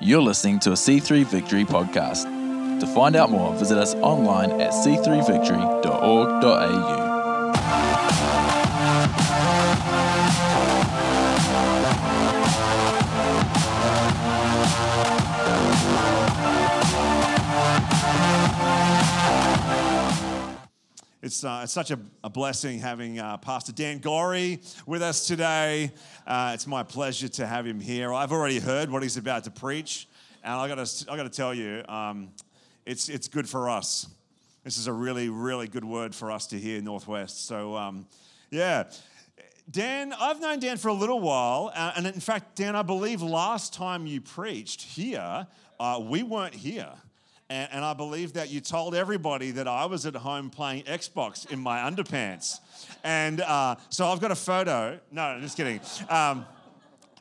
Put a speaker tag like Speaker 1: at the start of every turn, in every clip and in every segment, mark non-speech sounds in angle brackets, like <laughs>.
Speaker 1: You're listening to a C3 Victory podcast. To find out more, visit us online at c3victory.org.au.
Speaker 2: It's, uh, it's such a, a blessing having uh, Pastor Dan Gorey with us today. Uh, it's my pleasure to have him here. I've already heard what he's about to preach, and I got to I got to tell you, um, it's it's good for us. This is a really really good word for us to hear Northwest. So um, yeah. Dan, I've known Dan for a little while, uh, and in fact, Dan, I believe last time you preached here, uh, we weren't here. And, and I believe that you told everybody that I was at home playing Xbox in my underpants. And uh, so I've got a photo. No, I'm just kidding. Um,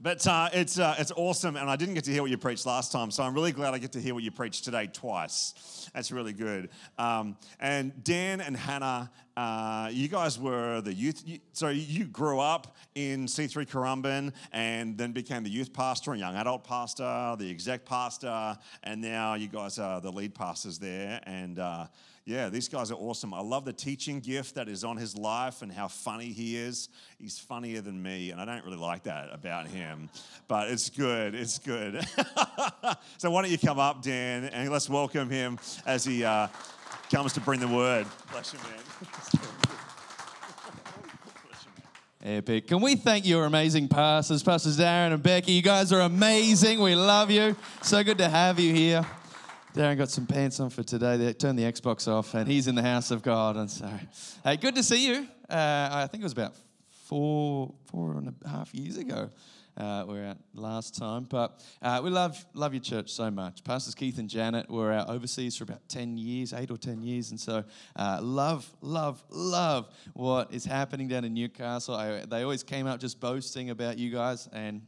Speaker 2: but uh, it's, uh, it's awesome, and I didn't get to hear what you preached last time, so I'm really glad I get to hear what you preached today twice. That's really good. Um, and Dan and Hannah, uh, you guys were the youth, you, so you grew up in C3 Currumbin and then became the youth pastor and young adult pastor, the exec pastor, and now you guys are the lead pastors there. And uh, yeah, these guys are awesome. I love the teaching gift that is on his life and how funny he is. He's funnier than me, and I don't really like that about him, but it's good. It's good. <laughs> so, why don't you come up, Dan, and let's welcome him as he uh, comes to bring the word. Bless you, man. <laughs>
Speaker 3: Epic. Can we thank your amazing pastors, Pastors Darren and Becky? You guys are amazing. We love you. So good to have you here. Darren got some pants on for today. They turned the Xbox off, and he's in the house of God. And so, hey, good to see you. Uh, I think it was about four, four and a half years ago. Uh, we were out last time, but uh, we love love your church so much. Pastors Keith and Janet were out overseas for about ten years, eight or ten years, and so uh, love, love, love what is happening down in Newcastle. I, they always came out just boasting about you guys and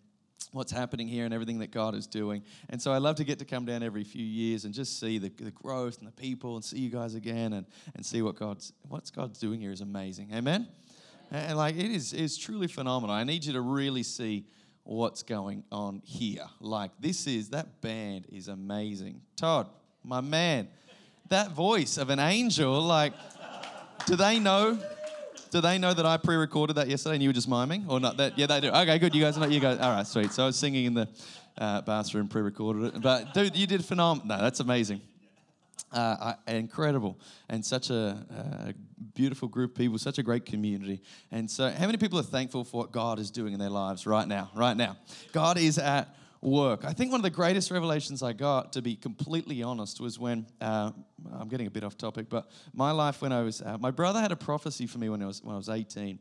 Speaker 3: what's happening here and everything that God is doing. And so I love to get to come down every few years and just see the, the growth and the people and see you guys again and, and see what God's what's God's doing here is amazing. Amen. And like it is is truly phenomenal. I need you to really see what's going on here. Like this is that band is amazing. Todd, my man, that voice of an angel, like do they know do they know that I pre-recorded that yesterday and you were just miming or not? That yeah, they do. Okay, good. You guys know. You guys. All right, sweet. So I was singing in the uh, bathroom, pre-recorded it. But dude, you did phenomenal. No, that's amazing. Uh, incredible and such a, a, beautiful group of people, such a great community. And so, how many people are thankful for what God is doing in their lives right now? Right now, God is at work. I think one of the greatest revelations I got, to be completely honest, was when uh, I'm getting a bit off topic, but my life when I was, uh, my brother had a prophecy for me when I was when I was 18,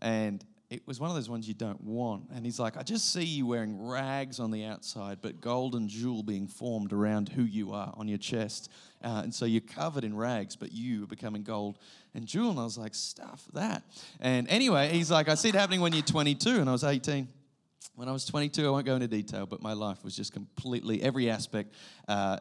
Speaker 3: and it was one of those ones you don't want. And he's like, I just see you wearing rags on the outside, but gold and jewel being formed around who you are on your chest. Uh, and so you're covered in rags, but you are becoming gold and jewel. And I was like, stuff that. And anyway, he's like, I see it happening when you're 22, and I was 18. When I was 22, I won't go into detail, but my life was just completely, every aspect, uh,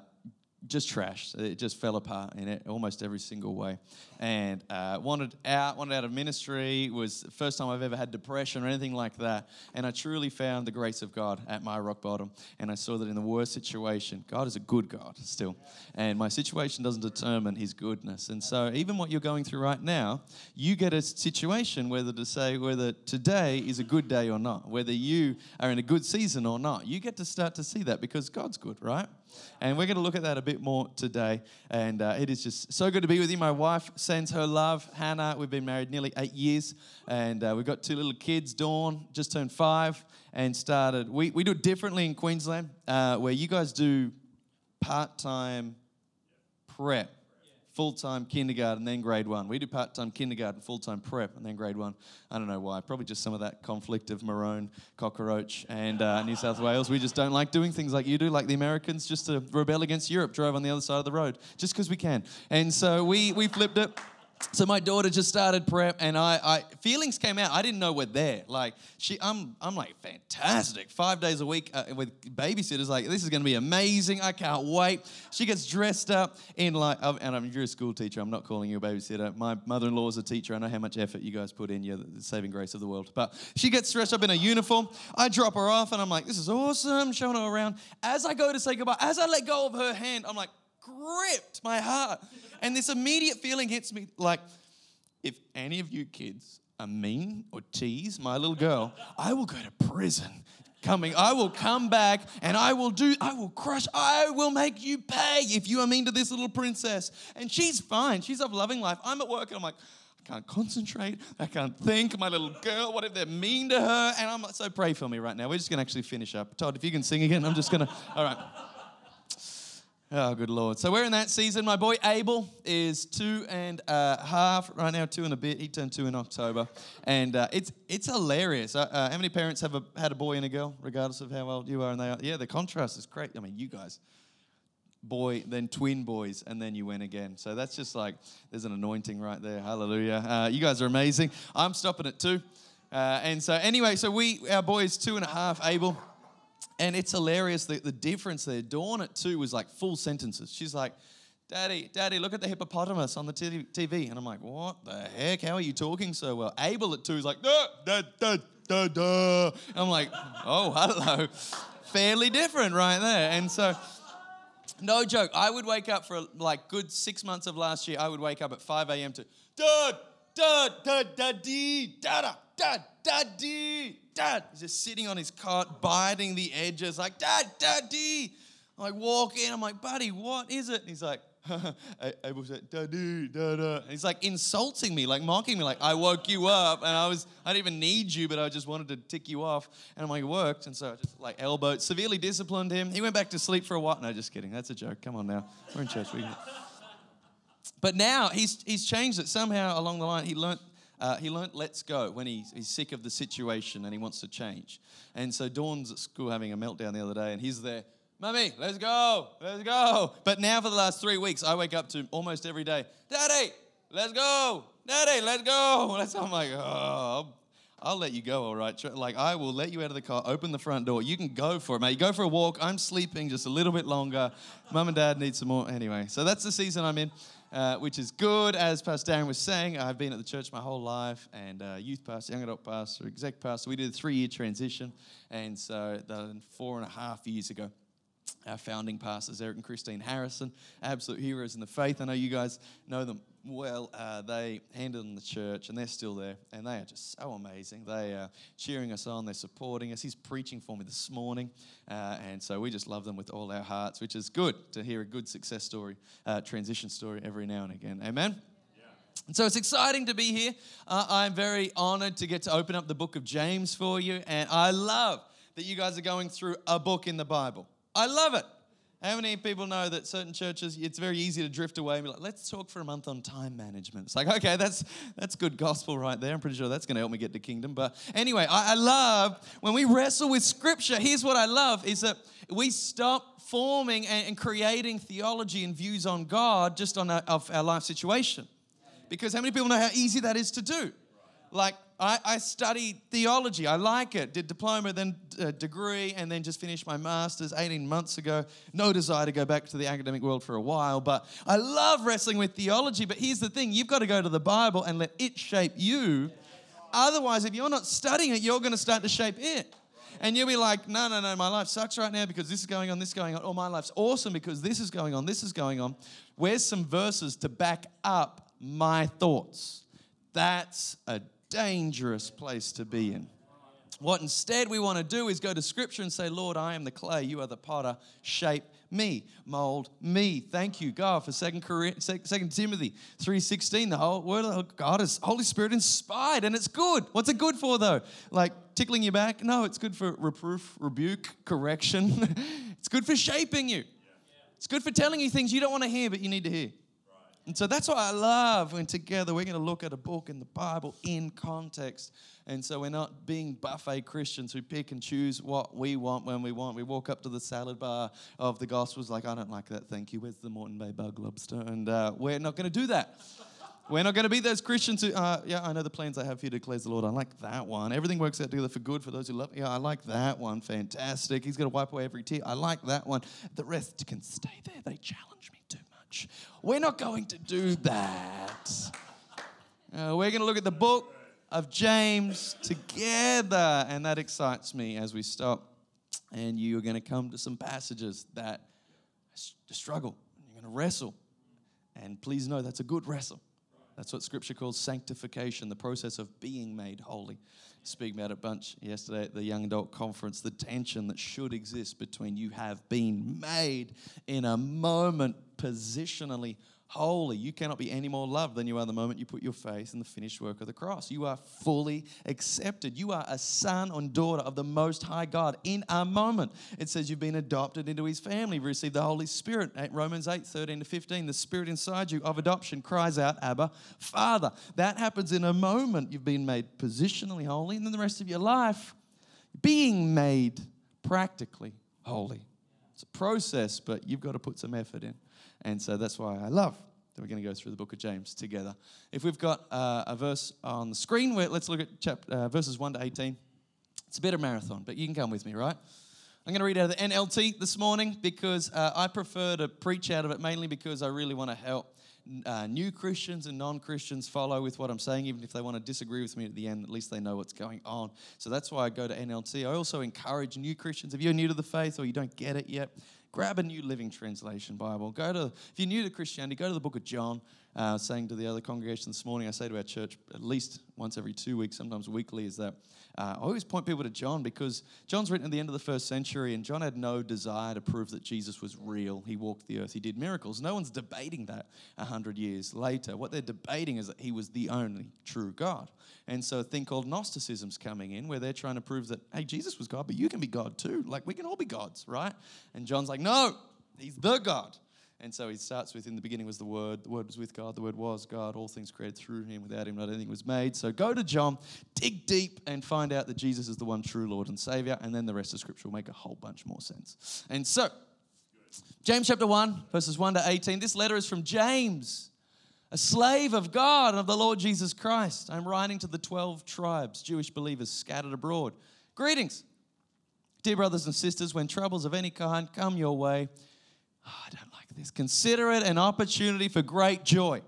Speaker 3: just trash. It just fell apart in it, almost every single way. And uh, wanted out, wanted out of ministry. Was the first time I've ever had depression or anything like that. And I truly found the grace of God at my rock bottom. And I saw that in the worst situation, God is a good God still. And my situation doesn't determine His goodness. And so even what you're going through right now, you get a situation whether to say whether today is a good day or not, whether you are in a good season or not. You get to start to see that because God's good, right? And we're going to look at that a bit more today. And uh, it is just so good to be with you. My wife sends her love. Hannah, we've been married nearly eight years. And uh, we've got two little kids. Dawn just turned five and started. We, we do it differently in Queensland, uh, where you guys do part time prep full time kindergarten, and then grade one. We do part time kindergarten, full time prep, and then grade one. I don't know why. Probably just some of that conflict of Maroon, Cockroach, and uh, New South Wales. We just don't like doing things like you do, like the Americans, just to rebel against Europe, drove on the other side of the road, just because we can. And so we, we flipped it. So my daughter just started prep and I, I feelings came out. I didn't know we're there. Like she i'm i'm like fantastic. Five days a week uh, with babysitters like this is going to be amazing. I can't wait. She gets dressed up in like and i'm you're a school teacher. I'm not calling you a babysitter. My mother-in-law is a teacher. I know how much effort you guys put in. You're the saving grace of the world. But she gets dressed up in a uniform. I drop her off and i'm like this is awesome. Showing her around. As i go to say goodbye as i let go of her hand i'm like gripped my heart. And this immediate feeling hits me like, if any of you kids are mean or tease my little girl, I will go to prison. Coming, I will come back and I will do, I will crush, I will make you pay if you are mean to this little princess. And she's fine, she's of loving life. I'm at work and I'm like, I can't concentrate. I can't think. My little girl, what if they're mean to her? And I'm like, so pray for me right now. We're just gonna actually finish up. Todd, if you can sing again, I'm just gonna, all right. Oh, good Lord. So we're in that season. My boy Abel is two and a half right now, two and a bit. He turned two in October. And uh, it's it's hilarious. Uh, uh, how many parents have a, had a boy and a girl, regardless of how old you are and they are? Yeah, the contrast is great. I mean, you guys, boy, then twin boys, and then you win again. So that's just like, there's an anointing right there. Hallelujah. Uh, you guys are amazing. I'm stopping at two. Uh, and so, anyway, so we, our boy is two and a half, Abel. And it's hilarious the, the difference there. Dawn at two was like full sentences. She's like, Daddy, Daddy, look at the hippopotamus on the TV. And I'm like, what the heck? How are you talking so well? Abel at two is like, da, da, da, da, da. I'm like, oh, hello. Fairly different right there. And so, no joke, I would wake up for like good six months of last year, I would wake up at 5 a.m. to da, da, da, da, dee, da, da, da, da, dee. Dad. He's just sitting on his cot, biting the edges, like, Dad, Daddy. I like walk in, I'm like, buddy, what is it? And he's like, <laughs> Abel said, Daddy, Dada. And he's like insulting me, like mocking me, like, I woke you up and I was, I didn't even need you, but I just wanted to tick you off. And I'm like, it worked. And so I just like elbowed, severely disciplined him. He went back to sleep for a while. No, just kidding. That's a joke. Come on now. We're in church. We <laughs> but now he's, he's changed it. Somehow along the line, he learned uh, he learnt let's go when he's, sick of the situation and he wants to change. And so Dawn's at school having a meltdown the other day, and he's there, Mummy, let's go, let's go. But now for the last three weeks, I wake up to almost every day, Daddy, let's go, Daddy, let's go. <laughs> That's I'm like, oh, I'll, I'll let you go, all right. Like I will let you out of the car, open the front door. You can go for it, mate. You go for a walk. I'm sleeping just a little bit longer. Mum and Dad need some more. Anyway, so that's the season I'm in uh, which is good. As Pastor Darren was saying, I've been at the church my whole life, and uh, youth pastor, young adult pastor, exec pastor. We did a three-year transition, and so four and a half years ago, our founding pastors, Eric and Christine Harrison, absolute heroes in the faith. I know you guys know them well. Uh, they handed in the church, and they're still there, and they are just so amazing. They are cheering us on, they're supporting us. He's preaching for me this morning, uh, and so we just love them with all our hearts, which is good to hear a good success story, uh, transition story every now and again. Amen. And so it's exciting to be here. Uh, I'm very honored to get to open up the book of James for you, and I love that you guys are going through a book in the Bible. I love it. How many people know that certain churches, it's very easy to drift away and be like, let's talk for a month on time management. It's like, okay, that's that's good gospel right there. I'm pretty sure that's going to help me get to kingdom. But anyway, I, I love when we wrestle with scripture. Here's what I love is that we stop forming and, and creating theology and views on God just on our, of our life situation. Because how many people know how easy that is to do? Like, I, I studied theology. I like it. Did diploma, then a degree, and then just finished my master's 18 months ago. No desire to go back to the academic world for a while, but I love wrestling with theology. But here's the thing you've got to go to the Bible and let it shape you. Otherwise, if you're not studying it, you're going to start to shape it. And you'll be like, no, no, no, my life sucks right now because this is going on, this is going on. Or my life's awesome because this is going on, this is going on. Where's some verses to back up my thoughts? That's a dangerous place to be in. What instead we want to do is go to scripture and say, Lord, I am the clay, you are the potter, shape me, mold me. Thank you, God, for 2 Timothy 3.16. The whole word of God is Holy Spirit inspired and it's good. What's it good for though? Like tickling your back? No, it's good for reproof, rebuke, correction. <laughs> it's good for shaping you. It's good for telling you things you don't want to hear, but you need to hear. And so that's what I love when together we're going to look at a book in the Bible in context. And so we're not being buffet Christians who pick and choose what we want when we want. We walk up to the salad bar of the Gospels like, I don't like that, thank you. Where's the Moreton Bay bug lobster? And uh, we're not going to do that. We're not going to be those Christians who, uh, yeah, I know the plans I have for you, declares the Lord. I like that one. Everything works out together for good for those who love. Yeah, I like that one. Fantastic. He's going to wipe away every tear. I like that one. The rest can stay there. They challenge me too much. We're not going to do that. Uh, we're going to look at the book of James together, and that excites me as we stop. And you are going to come to some passages that struggle. You're going to wrestle. And please know that's a good wrestle. That's what scripture calls sanctification, the process of being made holy. Speaking about it a bunch. Yesterday at the young adult conference, the tension that should exist between you have been made in a moment positionally holy. You cannot be any more loved than you are the moment you put your faith in the finished work of the cross. You are fully accepted. You are a son or daughter of the Most High God in a moment. It says you've been adopted into his family, received the Holy Spirit. Romans 8 13 to 15. The Spirit inside you of adoption cries out, Abba, Father. That happens in a moment. You've been made positionally holy, and then the rest of your life being made practically holy. It's a process, but you've got to put some effort in. And so that's why I love that we're going to go through the book of James together. If we've got uh, a verse on the screen, let's look at chapter, uh, verses 1 to 18. It's a bit of a marathon, but you can come with me, right? I'm going to read out of the NLT this morning because uh, I prefer to preach out of it mainly because I really want to help uh, new Christians and non Christians follow with what I'm saying, even if they want to disagree with me at the end, at least they know what's going on. So that's why I go to NLT. I also encourage new Christians, if you're new to the faith or you don't get it yet, grab a New Living Translation Bible. Go to, if you're new to Christianity, go to the book of John. Uh, saying to the other congregation this morning, I say to our church at least once every two weeks, sometimes weekly, is that uh, I always point people to John because John's written at the end of the first century, and John had no desire to prove that Jesus was real. He walked the earth, he did miracles. No one's debating that a hundred years later. What they're debating is that he was the only true God. And so a thing called Gnosticism's coming in where they're trying to prove that, hey, Jesus was God, but you can be God too. Like we can all be gods, right? And John's like, no, he's the God. And so he starts with, in the beginning was the Word, the Word was with God, the Word was God, all things created through him, without him not anything was made. So go to John, dig deep, and find out that Jesus is the one true Lord and Savior, and then the rest of Scripture will make a whole bunch more sense. And so, James chapter 1, verses 1 to 18. This letter is from James, a slave of God and of the Lord Jesus Christ. I'm writing to the 12 tribes, Jewish believers scattered abroad. Greetings. Dear brothers and sisters, when troubles of any kind come your way, oh, <sighs> I don't this. Consider it an opportunity for great joy.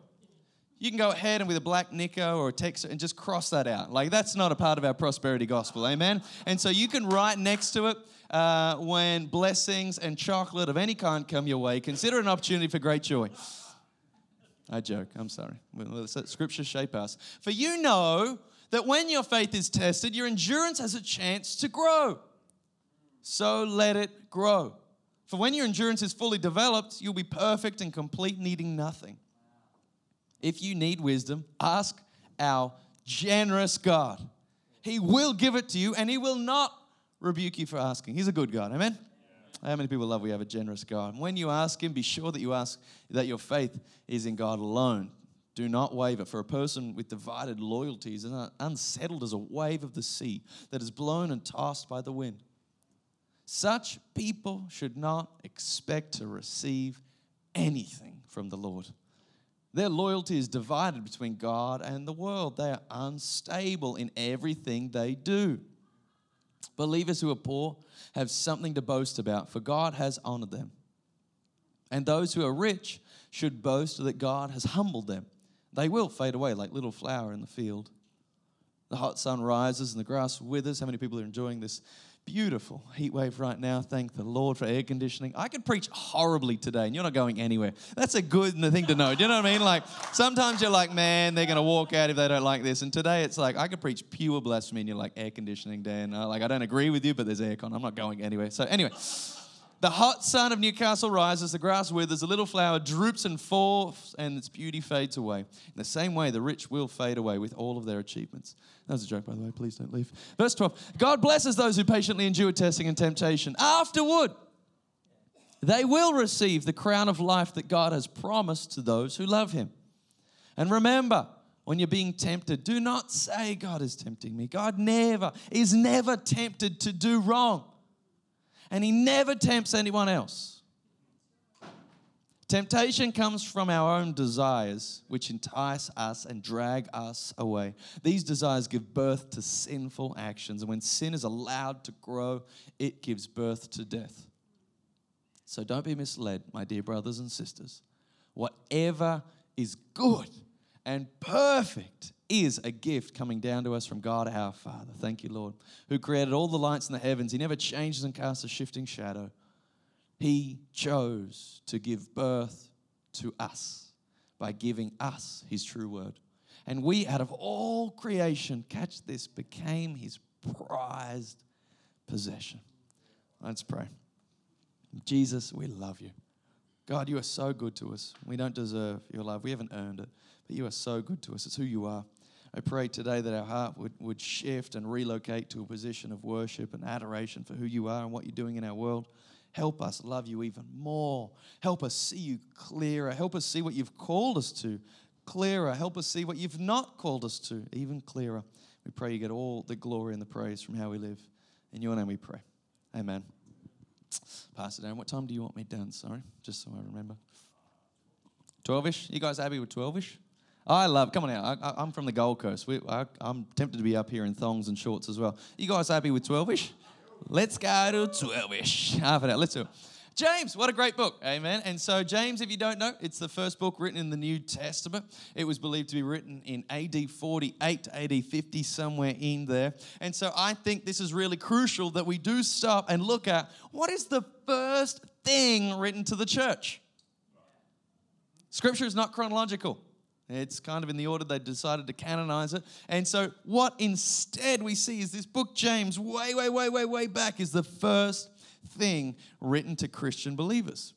Speaker 3: You can go ahead and with a black Nico or a text and just cross that out. Like that's not a part of our prosperity gospel, amen? And so you can write next to it uh, when blessings and chocolate of any kind come your way. Consider an opportunity for great joy. I joke, I'm sorry. Scripture shape us. For you know that when your faith is tested, your endurance has a chance to grow. So let it grow. For when your endurance is fully developed, you'll be perfect and complete, needing nothing. If you need wisdom, ask our generous God. He will give it to you and He will not rebuke you for asking. He's a good God. Amen? How many people love we have a generous God? When you ask Him, be sure that you ask that your faith is in God alone. Do not waver, for a person with divided loyalties is unsettled as a wave of the sea that is blown and tossed by the wind. Such people should not expect to receive anything from the Lord. Their loyalty is divided between God and the world. They are unstable in everything they do. Believers who are poor have something to boast about, for God has honored them. And those who are rich should boast that God has humbled them. They will fade away like little flower in the field. The hot sun rises and the grass withers. How many people are enjoying this beautiful heat wave right now. Thank the Lord for air conditioning. I could preach horribly today and you're not going anywhere. That's a good thing to know. Do you know what I mean? Like sometimes you're like, man, they're going to walk out if they don't like this. And today it's like, I could preach pure blasphemy and you're like, air conditioning, Dan. Uh, like, I don't agree with you, but there's aircon. I'm not going anywhere. So, anyway. The hot sun of Newcastle rises, the grass withers, the little flower droops and falls, and its beauty fades away. In the same way, the rich will fade away with all of their achievements. That was a joke, by the way. Please don't leave. Verse 12 God blesses those who patiently endure testing and temptation. Afterward, they will receive the crown of life that God has promised to those who love Him. And remember, when you're being tempted, do not say, God is tempting me. God never is never tempted to do wrong and he never tempts anyone else. Temptation comes from our own desires, which entice us and drag us away. These desires give birth to sinful actions, and when sin is allowed to grow, it gives birth to death. So don't be misled, my dear brothers and sisters. Whatever is good and perfect is a gift coming down to us from God our Father. Thank you, Lord, who created all the lights in the heavens. He never changes and casts a shifting shadow. He chose to give birth to us by giving us His true word. And we, out of all creation, catch this, became His prized possession. Let's pray. Jesus, we love you. God, you are so good to us. We don't deserve your love, we haven't earned it, but you are so good to us. It's who you are. I pray today that our heart would, would shift and relocate to a position of worship and adoration for who you are and what you're doing in our world. Help us love you even more. Help us see you clearer. Help us see what you've called us to clearer. Help us see what you've not called us to even clearer. We pray you get all the glory and the praise from how we live. In your name we pray. Amen. Pastor Dan, what time do you want me done? Sorry, just so I remember. 12 ish? You guys happy with 12 ish? I love, come on out. I, am from the Gold Coast. We, I, I'm tempted to be up here in thongs and shorts as well. You guys happy with 12 ish? Let's go to 12 ish. Half an hour. Let's do it. James, what a great book. Amen. And so, James, if you don't know, it's the first book written in the New Testament. It was believed to be written in AD 48 to AD 50, somewhere in there. And so, I think this is really crucial that we do stop and look at what is the first thing written to the church. Scripture is not chronological. It's kind of in the order they decided to canonize it. And so, what instead we see is this book, James, way, way, way, way, way back, is the first thing written to Christian believers.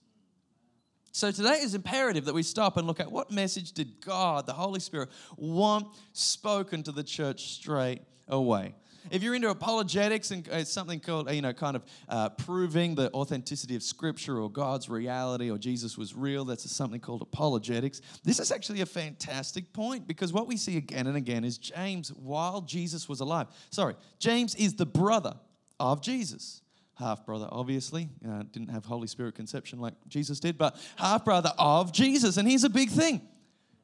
Speaker 3: So today is imperative that we stop and look at what message did God, the Holy Spirit, want spoken to the church straight away. If you're into apologetics and it's something called, you know, kind of uh, proving the authenticity of Scripture or God's reality or Jesus was real, that's something called apologetics. This is actually a fantastic point because what we see again and again is James, while Jesus was alive, sorry, James is the brother of Jesus half brother, obviously. Uh, didn't have Holy Spirit conception like Jesus did, but half brother of Jesus. And here's a big thing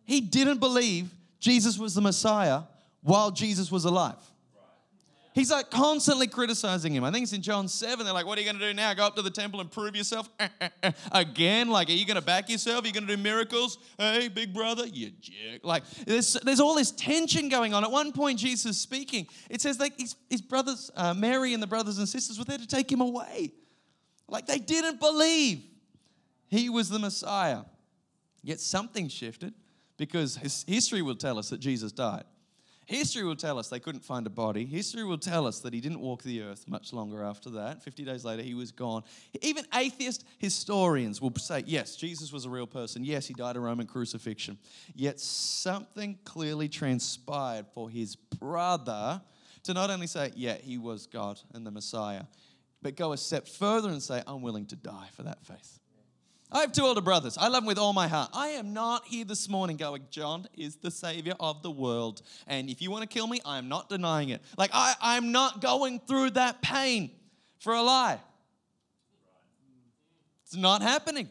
Speaker 3: he didn't believe Jesus was the Messiah while Jesus was alive. He's like constantly criticizing him. I think it's in John 7. They're like, What are you going to do now? Go up to the temple and prove yourself? <laughs> Again? Like, are you going to back yourself? Are you going to do miracles? Hey, big brother, you jerk. Like, there's, there's all this tension going on. At one point, Jesus speaking, it says, like, his, his brothers, uh, Mary and the brothers and sisters were there to take him away. Like, they didn't believe he was the Messiah. Yet something shifted because history will tell us that Jesus died. History will tell us they couldn't find a body. History will tell us that he didn't walk the earth much longer after that. 50 days later, he was gone. Even atheist historians will say, yes, Jesus was a real person. Yes, he died a Roman crucifixion. Yet something clearly transpired for his brother to not only say, yeah, he was God and the Messiah, but go a step further and say, I'm willing to die for that faith. I have two older brothers. I love them with all my heart. I am not here this morning going, John is the savior of the world. And if you want to kill me, I am not denying it. Like, I, I'm not going through that pain for a lie. It's not happening.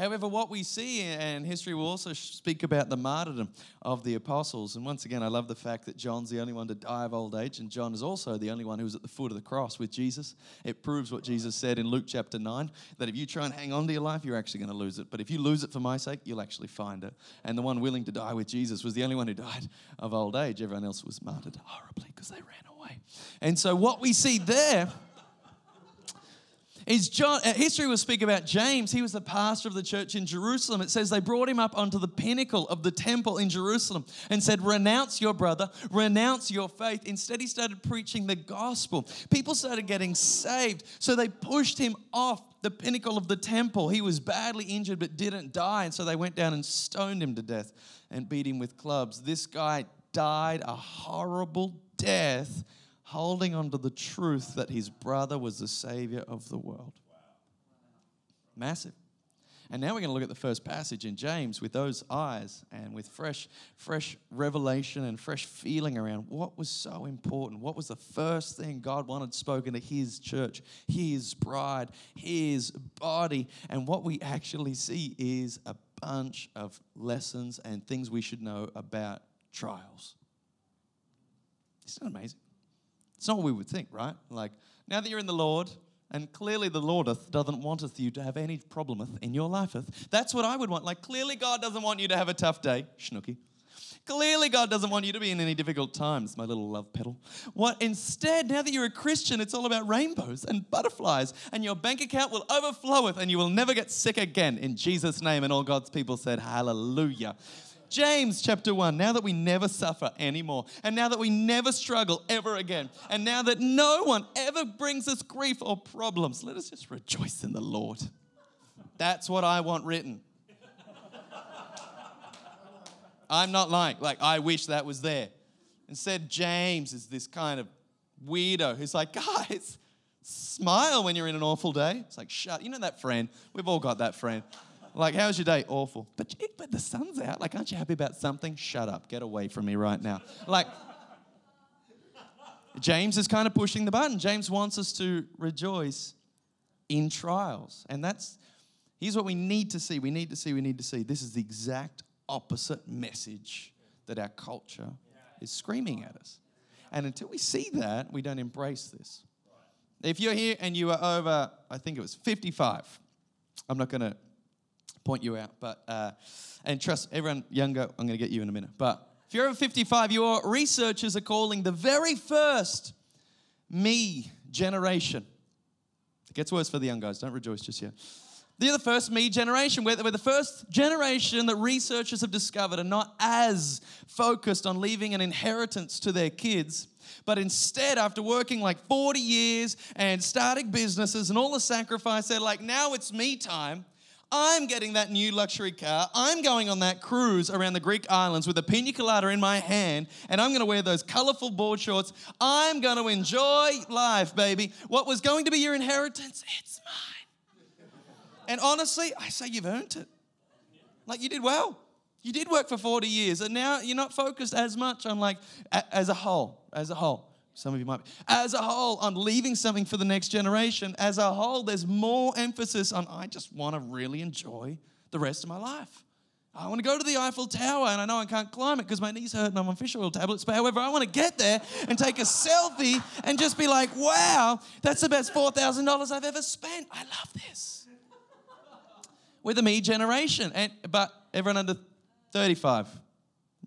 Speaker 3: However, what we see, and history will also speak about the martyrdom of the apostles. And once again, I love the fact that John's the only one to die of old age, and John is also the only one who was at the foot of the cross with Jesus. It proves what Jesus said in Luke chapter 9 that if you try and hang on to your life, you're actually going to lose it. But if you lose it for my sake, you'll actually find it. And the one willing to die with Jesus was the only one who died of old age. Everyone else was martyred horribly because they ran away. And so, what we see there is John, uh, history will speak about James. He was the pastor of the church in Jerusalem. It says they brought him up onto the pinnacle of the temple in Jerusalem and said, Renounce your brother, renounce your faith. Instead, he started preaching the gospel. People started getting saved. So they pushed him off the pinnacle of the temple. He was badly injured but didn't die. And so they went down and stoned him to death and beat him with clubs. This guy died a horrible death holding on to the truth that his brother was the savior of the world. Massive. And now we're going to look at the first passage in James with those eyes and with fresh, fresh revelation and fresh feeling around what was so important. What was the first thing God wanted spoken to His church, His bride, His body. And what we actually see is a bunch of lessons and things we should know about trials. Isn't that amazing? It's not what we would think, right? Like, now that you're in the Lord, and clearly the Lordeth doesn't wanteth you to have any problemeth in your lifeth. That's what I would want. Like, clearly God doesn't want you to have a tough day, schnooky. Clearly, God doesn't want you to be in any difficult times, my little love petal. What instead, now that you're a Christian, it's all about rainbows and butterflies, and your bank account will overfloweth, and you will never get sick again. In Jesus' name, and all God's people said, Hallelujah. James chapter 1, now that we never suffer anymore, and now that we never struggle ever again, and now that no one ever brings us grief or problems, let us just rejoice in the Lord. That's what I want written. I'm not lying. Like, I wish that was there. Instead, James is this kind of weirdo who's like, guys, smile when you're in an awful day. It's like, shut. You know that friend? We've all got that friend. Like, how's your day? Awful. But, but the sun's out. Like, aren't you happy about something? Shut up. Get away from me right now. Like, <laughs> James is kind of pushing the button. James wants us to rejoice in trials. And that's, here's what we need to see. We need to see, we need to see. This is the exact opposite message that our culture is screaming at us. And until we see that, we don't embrace this. If you're here and you are over, I think it was 55, I'm not going to point you out. But uh, and trust everyone younger, I'm going to get you in a minute. But if you're over 55, your researchers are calling the very first me generation. It gets worse for the young guys. Don't rejoice just yet. They're the first me generation. We're, the first generation that researchers have discovered are not as focused on leaving an inheritance to their kids, but instead, after working like 40 years and starting businesses and all the sacrifice, they're like, now it's me time. I'm getting that new luxury car. I'm going on that cruise around the Greek islands with a pina colada in my hand, and I'm going to wear those colorful board shorts. I'm going to enjoy life, baby. What was going to be your inheritance, it's mine. And honestly, I say you've earned it. Like you did well. You did work for 40 years, and now you're not focused as much on like as a whole, as a whole. Some of you might be. As a whole, I'm leaving something for the next generation. As a whole, there's more emphasis on I just want to really enjoy the rest of my life. I want to go to the Eiffel Tower and I know I can't climb it because my knees hurt and I'm on fish oil tablets. But however, I want to get there and take a selfie and just be like, wow, that's the best $4,000 I've ever spent. I love this. We're the me generation. And, but everyone under 35,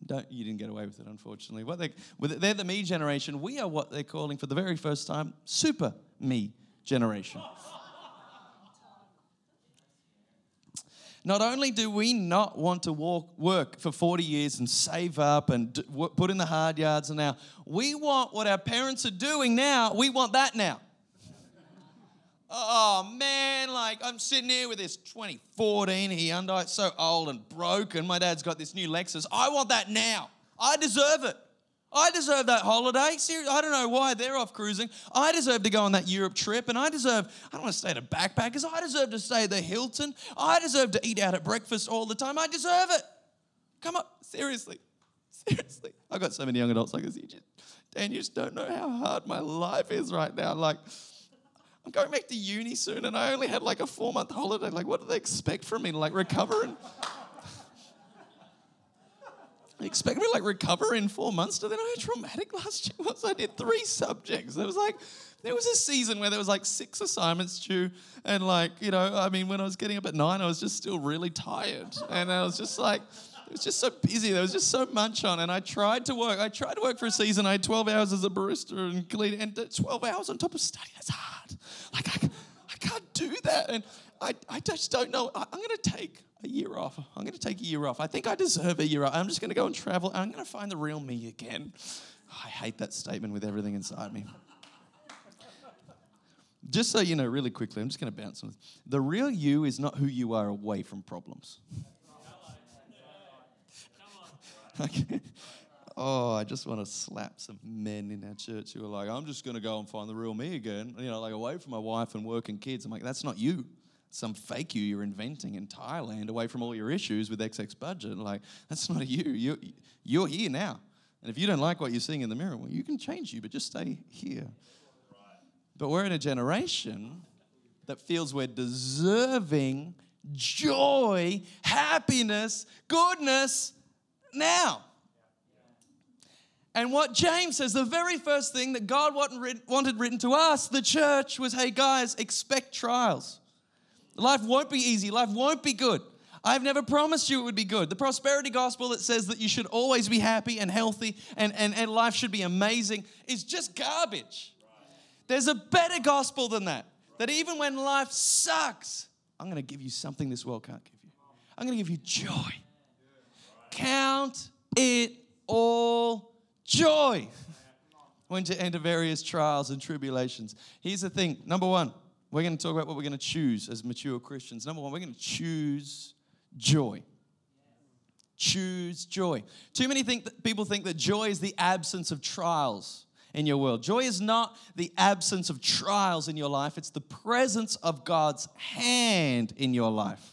Speaker 3: don't, you didn't get away with it, unfortunately. What they, they're the me generation. We are what they're calling for the very first time super me generation. Not only do we not want to walk, work for 40 years and save up and put in the hard yards and now, we want what our parents are doing now, we want that now oh man, like I'm sitting here with this 2014 Hyundai. It's so old and broken. My dad's got this new Lexus. I want that now. I deserve it. I deserve that holiday. Seriously, I don't know why they're off cruising. I deserve to go on that Europe trip, and I deserve, I don't want to stay at a backpackers. I deserve to stay at the Hilton. I deserve to eat out at breakfast all the time. I deserve it. Come on, seriously. Seriously. I've got so many young adults like this. You just, Dan, you just don't know how hard my life is right now. Like, I'm going back to uni soon and I only had like a four month holiday. Like, what do they expect from me? To like recover and. expect me to like recover in four months. Do they know how traumatic last year was? I did three subjects. There was like, there was a season where there was like six assignments due. And like, you know, I mean, when I was getting up at nine, I was just still really tired. And I was just like, was just so busy. There was just so much on. And I tried to work. I tried to work for a season. I had 12 hours as a barista and clean, and 12 hours on top of study. That's hard. Like, I, I can't do that. And I, I just don't know. I, I'm going to take a year off. I'm going to take a year off. I think I deserve a year off. I'm just going to go and travel. I'm going to find the real me again. I hate that statement with everything inside me. Just so you know, really quickly, I'm just going to bounce on this. The real you is not who you are away from problems. <laughs> oh, I just want to slap some men in our church who are like, I'm just going to go and find the real me again, you know, like away from my wife and work and kids. I'm like, that's not you. some fake you you're inventing in Thailand away from all your issues with XX budget. Like, that's not you. You're, you're here now. And if you don't like what you're seeing in the mirror, well, you can change you, but just stay here. But we're in a generation that feels we're deserving joy, happiness, goodness now. And what James says, the very first thing that God wanted written to us, the church, was hey, guys, expect trials. Life won't be easy, life won't be good. I've never promised you it would be good. The prosperity gospel that says that you should always be happy and healthy and, and, and life should be amazing is just garbage. There's a better gospel than that. That even when life sucks, I'm going to give you something this world can't give you. I'm going to give you joy. Count it all joy when you enter various trials and tribulations. Here's the thing number one, we're going to talk about what we're going to choose as mature Christians. Number one, we're going to choose joy. Choose joy. Too many think that people think that joy is the absence of trials in your world. Joy is not the absence of trials in your life, it's the presence of God's hand in your life.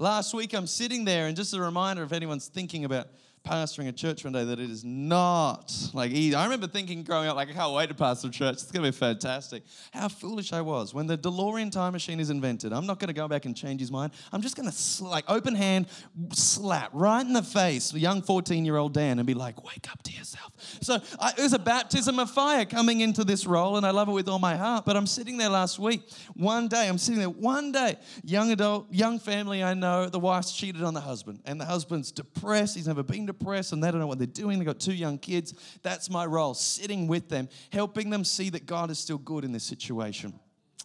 Speaker 3: Last week, I'm sitting there, and just a reminder if anyone's thinking about pastoring a church one day that it is not like easy. I remember thinking growing up, like, I can't wait to pastor a church. It's going to be fantastic. How foolish I was. When the DeLorean time machine is invented, I'm not going to go back and change his mind. I'm just going to, sl- like, open hand, slap right in the face, young 14 year old Dan, and be like, wake up to yourself. So I, it was a baptism of fire coming into this role, and I love it with all my heart. But I'm sitting there last week. One day, I'm sitting there, one day, young adult, young family I know, the wife's cheated on the husband, and the husband's depressed. He's never been depressed and they don't know what they're doing. They've got two young kids. That's my role, sitting with them, helping them see that God is still good in this situation.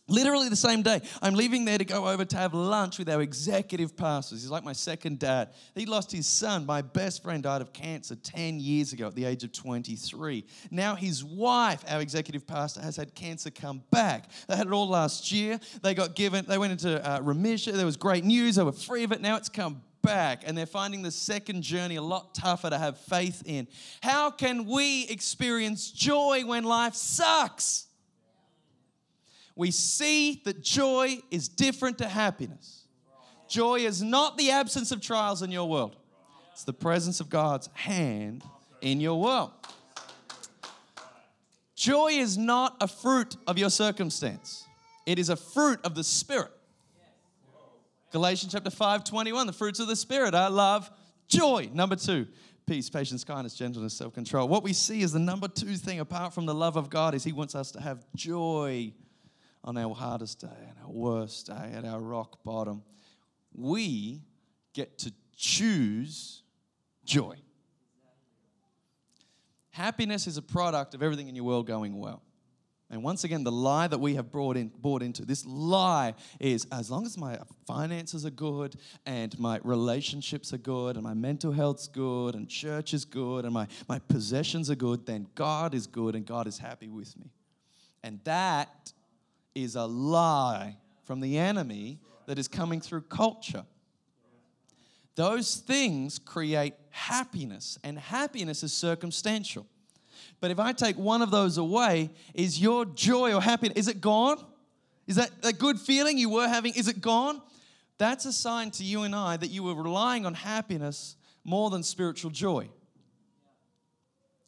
Speaker 3: Literally the same day, I'm leaving there to go over to have lunch with our executive pastors. He's like my second dad. He lost his son. My best friend died of cancer 10 years ago at the age of 23. Now his wife, our executive pastor, has had cancer come back. They had it all last year. They got given, they went into uh, remission. There was great news. They were free of it. Now it's come back and they're finding the second journey a lot tougher to have faith in. How can we experience joy when life sucks? We see that joy is different to happiness. Joy is not the absence of trials in your world, it's the presence of God's hand in your world. Joy is not a fruit of your circumstance, it is a fruit of the Spirit. Galatians chapter 5, 21, the fruits of the Spirit are love, joy. Number two, peace, patience, kindness, gentleness, self control. What we see is the number two thing, apart from the love of God, is He wants us to have joy on our hardest day and our worst day, at our rock bottom. We get to choose joy. Happiness is a product of everything in your world going well. And once again, the lie that we have brought in, bought into this lie is as long as my finances are good and my relationships are good and my mental health's good and church is good and my, my possessions are good, then God is good and God is happy with me. And that is a lie from the enemy that is coming through culture. Those things create happiness, and happiness is circumstantial. But if I take one of those away, is your joy or happiness, is it gone? Is that a good feeling you were having, is it gone? That's a sign to you and I that you were relying on happiness more than spiritual joy.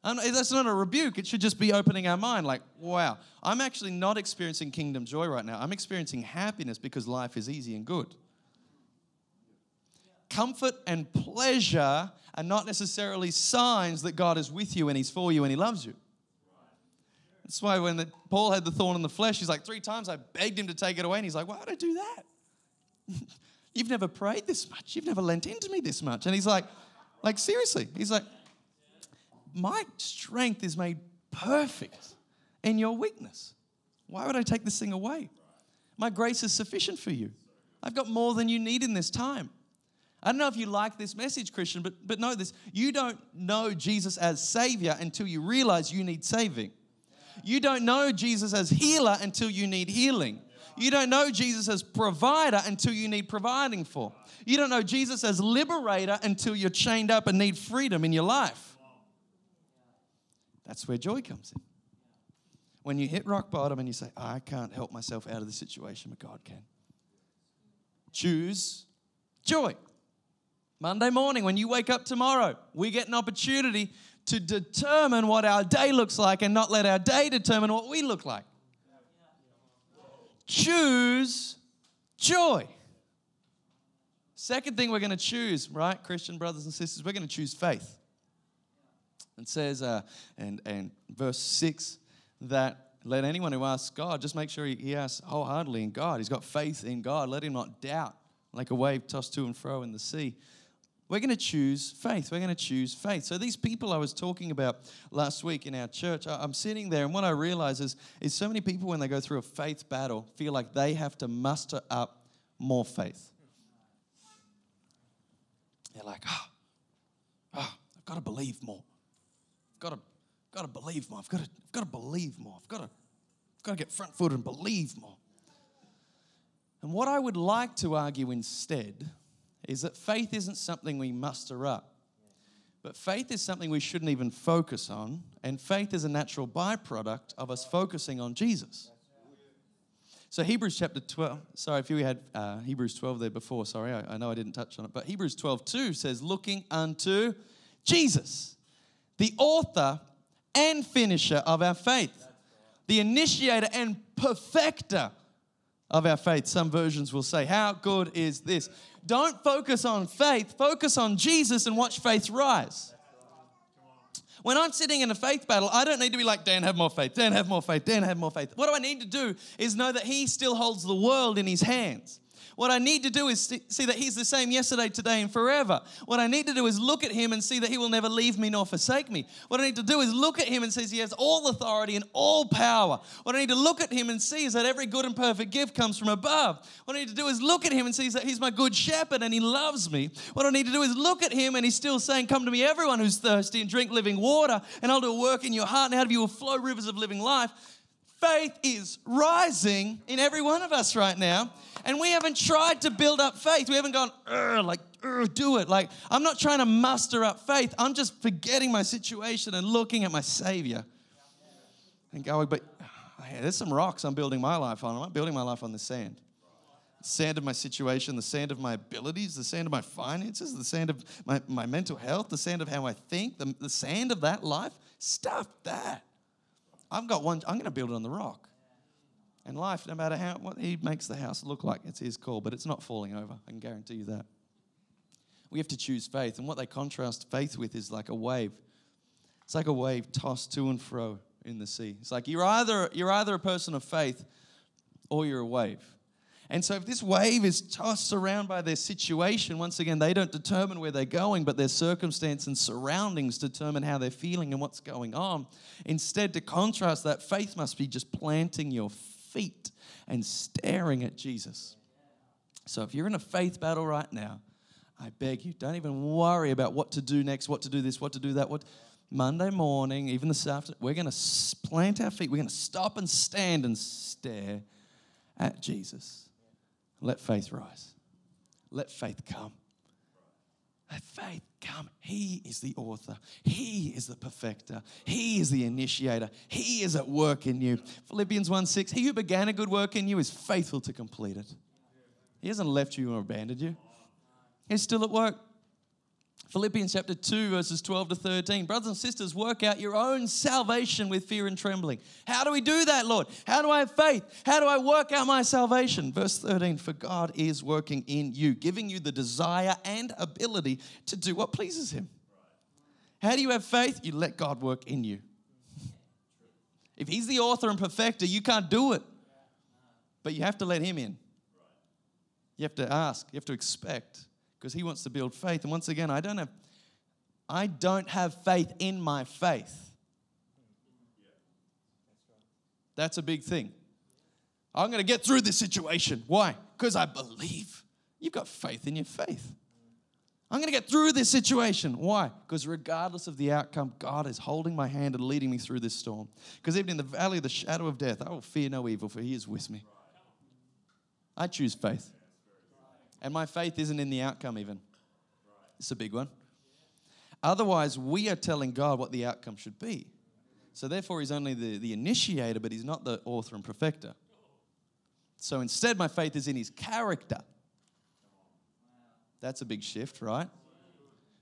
Speaker 3: And that's not a rebuke. It should just be opening our mind like, wow, I'm actually not experiencing kingdom joy right now. I'm experiencing happiness because life is easy and good. Comfort and pleasure are not necessarily signs that God is with you and He's for you and He loves you. That's why when the, Paul had the thorn in the flesh, he's like, three times I begged him to take it away. And he's like, why would I do that? <laughs> You've never prayed this much. You've never lent into me this much. And he's like, like, seriously. He's like, my strength is made perfect in your weakness. Why would I take this thing away? My grace is sufficient for you. I've got more than you need in this time. I don't know if you like this message, Christian, but, but know this. You don't know Jesus as Savior until you realize you need saving. You don't know Jesus as healer until you need healing. You don't know Jesus as provider until you need providing for. You don't know Jesus as liberator until you're chained up and need freedom in your life. That's where joy comes in. When you hit rock bottom and you say, I can't help myself out of the situation, but God can. choose joy. Monday morning, when you wake up tomorrow, we get an opportunity to determine what our day looks like and not let our day determine what we look like. Choose joy. Second thing we're going to choose, right, Christian brothers and sisters, we're going to choose faith. It says, uh, and, and verse 6, that let anyone who asks God, just make sure he, he asks wholeheartedly in God. He's got faith in God. Let him not doubt, like a wave tossed to and fro in the sea. We're going to choose faith. We're going to choose faith. So, these people I was talking about last week in our church, I'm sitting there, and what I realize is, is so many people, when they go through a faith battle, feel like they have to muster up more faith. They're like, oh, oh I've got to believe more. I've got to, got to believe more. I've got to, I've got to believe more. I've got to, I've got to get front footed and believe more. And what I would like to argue instead is that faith isn't something we muster up. But faith is something we shouldn't even focus on, and faith is a natural byproduct of us focusing on Jesus. So, Hebrews chapter 12, sorry if you had uh, Hebrews 12 there before, sorry, I, I know I didn't touch on it, but Hebrews 12 2 says, looking unto Jesus, the author and finisher of our faith, the initiator and perfecter of our faith. Some versions will say, How good is this? Don't focus on faith, focus on Jesus and watch faith rise. When I'm sitting in a faith battle, I don't need to be like, Dan, have more faith, Dan, have more faith, Dan, have more faith. What do I need to do is know that He still holds the world in His hands. What I need to do is see that He's the same yesterday, today, and forever. What I need to do is look at Him and see that He will never leave me nor forsake me. What I need to do is look at Him and see He has all authority and all power. What I need to look at Him and see is that every good and perfect gift comes from above. What I need to do is look at Him and see that He's my good shepherd and He loves me. What I need to do is look at Him and He's still saying, Come to me, everyone who's thirsty, and drink living water, and I'll do a work in your heart, and out of you will flow rivers of living life faith is rising in every one of us right now. And we haven't tried to build up faith. We haven't gone, like, do it. Like, I'm not trying to muster up faith. I'm just forgetting my situation and looking at my Savior and going, but hey, there's some rocks I'm building my life on. I'm not building my life on the sand. Sand of my situation, the sand of my abilities, the sand of my finances, the sand of my, my mental health, the sand of how I think, the, the sand of that life. Stuff that. I've got one, I'm going to build it on the rock. And life, no matter how what he makes the house look like, it's his call, but it's not falling over. I can guarantee you that. We have to choose faith, and what they contrast faith with is like a wave. It's like a wave tossed to and fro in the sea. It's like you're either you're either a person of faith or you're a wave. And so, if this wave is tossed around by their situation, once again, they don't determine where they're going, but their circumstance and surroundings determine how they're feeling and what's going on. Instead, to contrast that, faith must be just planting your feet and staring at Jesus. So, if you're in a faith battle right now, I beg you, don't even worry about what to do next, what to do this, what to do that. What Monday morning, even this afternoon, we're going to plant our feet. We're going to stop and stand and stare at Jesus. Let faith rise. Let faith come. Let faith come. He is the author. He is the perfecter. He is the initiator. He is at work in you. Philippians 1 6 He who began a good work in you is faithful to complete it. He hasn't left you or abandoned you, He's still at work. Philippians chapter 2, verses 12 to 13. Brothers and sisters, work out your own salvation with fear and trembling. How do we do that, Lord? How do I have faith? How do I work out my salvation? Verse 13 For God is working in you, giving you the desire and ability to do what pleases Him. How do you have faith? You let God work in you. If He's the author and perfecter, you can't do it. But you have to let Him in. You have to ask, you have to expect because he wants to build faith. And once again, I don't have I don't have faith in my faith. That's a big thing. I'm going to get through this situation. Why? Because I believe. You've got faith in your faith. I'm going to get through this situation. Why? Because regardless of the outcome, God is holding my hand and leading me through this storm. Because even in the valley of the shadow of death, I will fear no evil, for He is with me. I choose faith. And my faith isn't in the outcome, even. It's a big one. Otherwise, we are telling God what the outcome should be. So, therefore, He's only the, the initiator, but He's not the author and perfecter. So, instead, my faith is in His character. That's a big shift, right?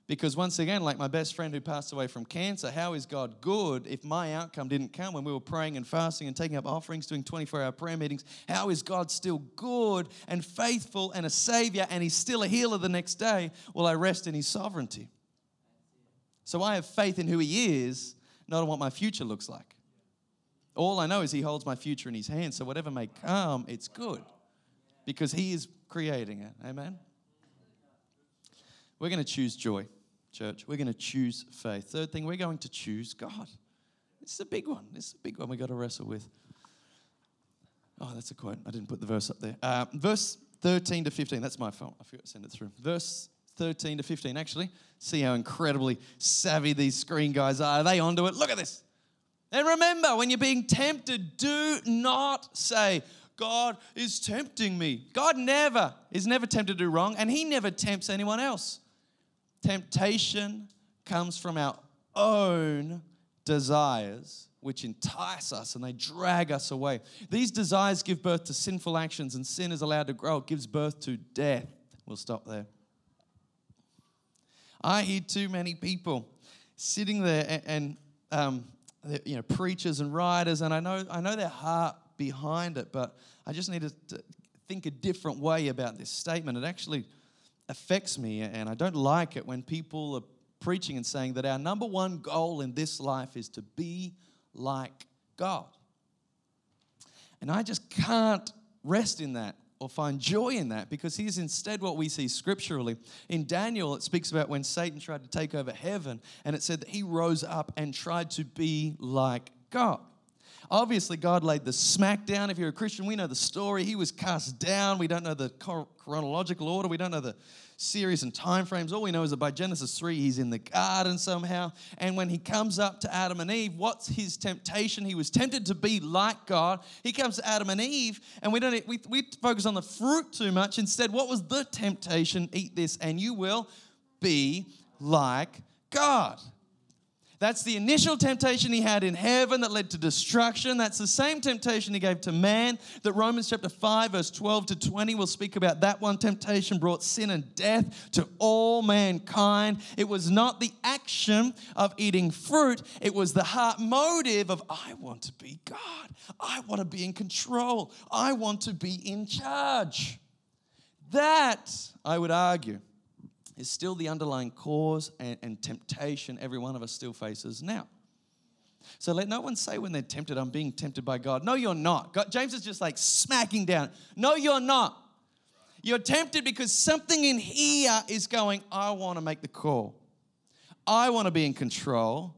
Speaker 3: Because once again, like my best friend who passed away from cancer, how is God good if my outcome didn't come when we were praying and fasting and taking up offerings, doing 24 hour prayer meetings? How is God still good and faithful and a savior and he's still a healer the next day? Well, I rest in his sovereignty. So I have faith in who he is, not in what my future looks like. All I know is he holds my future in his hands. So whatever may come, it's good because he is creating it. Amen. We're going to choose joy, church. We're going to choose faith. Third thing, we're going to choose God. This is a big one. This is a big one we got to wrestle with. Oh, that's a quote. I didn't put the verse up there. Uh, verse 13 to 15. That's my fault. I forgot to send it through. Verse 13 to 15, actually. See how incredibly savvy these screen guys are. Are they onto it? Look at this. And remember, when you're being tempted, do not say, God is tempting me. God never is never tempted to do wrong, and He never tempts anyone else. Temptation comes from our own desires, which entice us and they drag us away. These desires give birth to sinful actions, and sin is allowed to grow. It gives birth to death. We'll stop there. I hear too many people sitting there and, and um, you know preachers and writers, and I know I know their heart behind it, but I just need to, think a different way about this statement. It actually affects me, and I don't like it when people are preaching and saying that our number one goal in this life is to be like God. And I just can't rest in that or find joy in that because here's instead what we see scripturally. In Daniel, it speaks about when Satan tried to take over heaven, and it said that he rose up and tried to be like God. Obviously, God laid the smack down. If you're a Christian, we know the story. He was cast down. We don't know the chronological order. We don't know the series and time frames. All we know is that by Genesis 3, he's in the garden somehow. And when he comes up to Adam and Eve, what's his temptation? He was tempted to be like God. He comes to Adam and Eve, and we don't we, we focus on the fruit too much. Instead, what was the temptation? Eat this, and you will be like God. That's the initial temptation he had in heaven that led to destruction. That's the same temptation he gave to man. That Romans chapter 5, verse 12 to 20 will speak about that one temptation brought sin and death to all mankind. It was not the action of eating fruit, it was the heart motive of, I want to be God. I want to be in control. I want to be in charge. That, I would argue, is still the underlying cause and, and temptation every one of us still faces now. So let no one say when they're tempted, I'm being tempted by God. No, you're not. God, James is just like smacking down. No, you're not. You're tempted because something in here is going, I want to make the call. I want to be in control.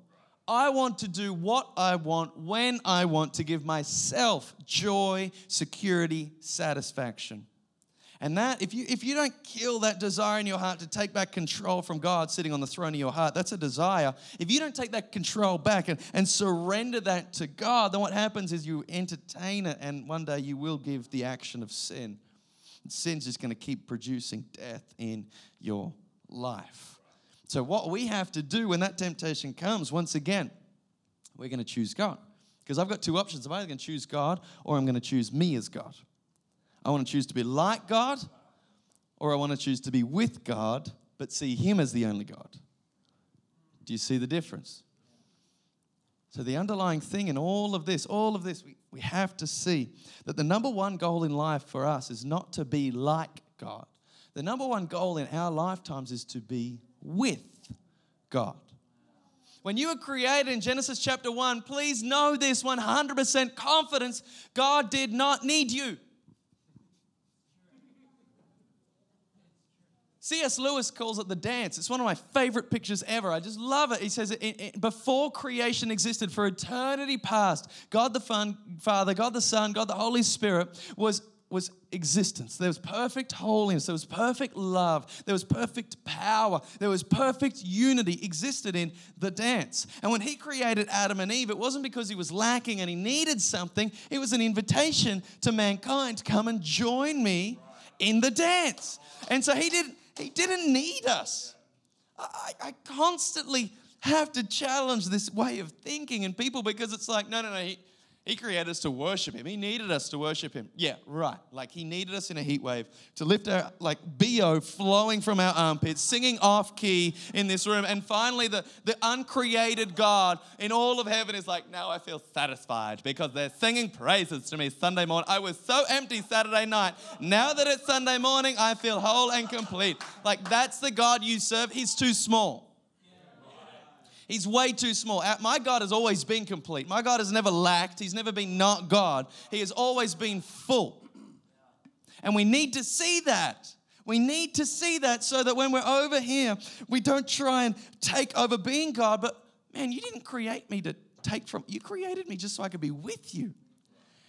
Speaker 3: I want to do what I want when I want to give myself joy, security, satisfaction. And that, if you if you don't kill that desire in your heart to take back control from God sitting on the throne of your heart, that's a desire. If you don't take that control back and, and surrender that to God, then what happens is you entertain it, and one day you will give the action of sin. And sin's just going to keep producing death in your life. So, what we have to do when that temptation comes, once again, we're going to choose God. Because I've got two options. I'm either going to choose God or I'm going to choose me as God. I want to choose to be like God, or I want to choose to be with God, but see Him as the only God. Do you see the difference? So, the underlying thing in all of this, all of this, we, we have to see that the number one goal in life for us is not to be like God. The number one goal in our lifetimes is to be with God. When you were created in Genesis chapter 1, please know this 100% confidence God did not need you. C.S. Lewis calls it the dance. It's one of my favorite pictures ever. I just love it. He says, before creation existed, for eternity past, God the Father, God the Son, God the Holy Spirit was, was existence. There was perfect holiness. There was perfect love. There was perfect power. There was perfect unity existed in the dance. And when he created Adam and Eve, it wasn't because he was lacking and he needed something. It was an invitation to mankind to come and join me in the dance. And so he didn't he didn't need us. I, I constantly have to challenge this way of thinking and people because it's like, no, no, no. He, He created us to worship him. He needed us to worship him. Yeah, right. Like he needed us in a heat wave to lift our like BO flowing from our armpits, singing off key in this room. And finally, the, the uncreated God in all of heaven is like, now I feel satisfied because they're singing praises to me Sunday morning. I was so empty Saturday night. Now that it's Sunday morning, I feel whole and complete. Like that's the God you serve. He's too small. He's way too small. Uh, my God has always been complete. My God has never lacked. He's never been not God. He has always been full. And we need to see that. We need to see that so that when we're over here, we don't try and take over being God, but man, you didn't create me to take from, you created me just so I could be with you.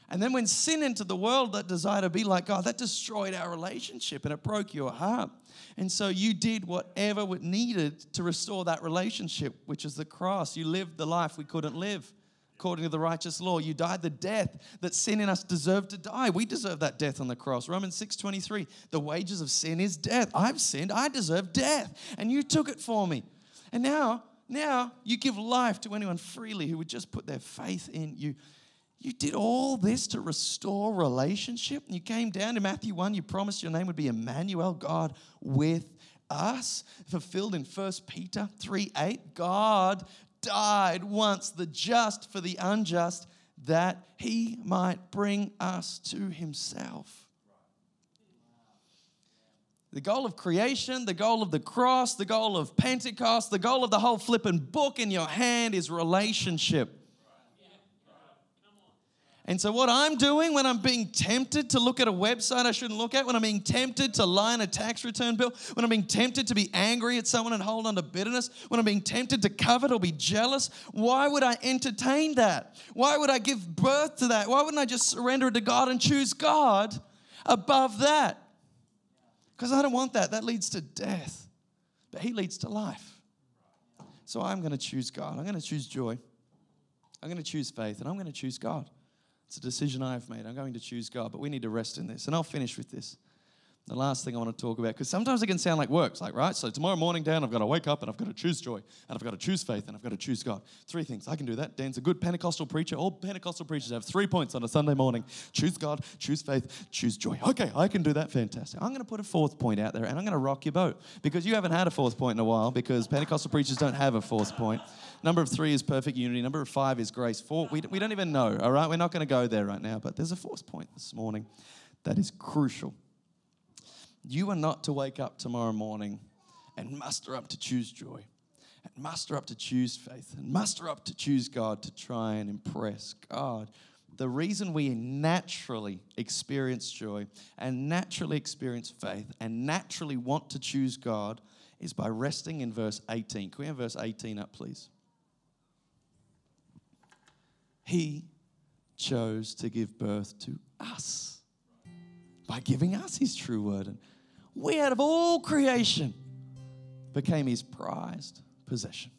Speaker 3: And then when sin entered the world, that desire to be like God, that destroyed our relationship and it broke your heart. And so you did whatever was needed to restore that relationship, which is the cross. You lived the life we couldn't live according to the righteous law. You died the death that sin in us deserved to die. We deserve that death on the cross. Romans 6:23. The wages of sin is death. I've sinned. I deserve death. And you took it for me. And now, now you give life to anyone freely who would just put their faith in you. You did all this to restore relationship. You came down to Matthew 1, you promised your name would be Emmanuel, God with us. Fulfilled in 1 Peter 3 8, God died once, the just for the unjust, that he might bring us to himself. The goal of creation, the goal of the cross, the goal of Pentecost, the goal of the whole flipping book in your hand is relationship. And so, what I'm doing when I'm being tempted to look at a website I shouldn't look at, when I'm being tempted to lie on a tax return bill, when I'm being tempted to be angry at someone and hold on to bitterness, when I'm being tempted to covet or be jealous, why would I entertain that? Why would I give birth to that? Why wouldn't I just surrender it to God and choose God above that? Because I don't want that. That leads to death, but He leads to life. So, I'm going to choose God. I'm going to choose joy. I'm going to choose faith, and I'm going to choose God. It's a decision I've made. I'm going to choose God, but we need to rest in this. And I'll finish with this. The last thing I want to talk about, because sometimes it can sound like works, like, right? So tomorrow morning, Dan, I've got to wake up and I've got to choose joy, and I've got to choose faith, and I've got to choose God. Three things. I can do that. Dan's a good Pentecostal preacher. All Pentecostal preachers have three points on a Sunday morning choose God, choose faith, choose joy. Okay, I can do that. Fantastic. I'm going to put a fourth point out there, and I'm going to rock your boat because you haven't had a fourth point in a while because Pentecostal preachers don't have a fourth point. Number of three is perfect unity. Number of five is grace. Four, we, we don't even know, all right? We're not going to go there right now, but there's a fourth point this morning that is crucial. You are not to wake up tomorrow morning and muster up to choose joy, and muster up to choose faith, and muster up to choose God to try and impress God. The reason we naturally experience joy and naturally experience faith and naturally want to choose God is by resting in verse 18. Can we have verse 18 up, please? He chose to give birth to us by giving us his true word. And we, out of all creation, became his prized possession.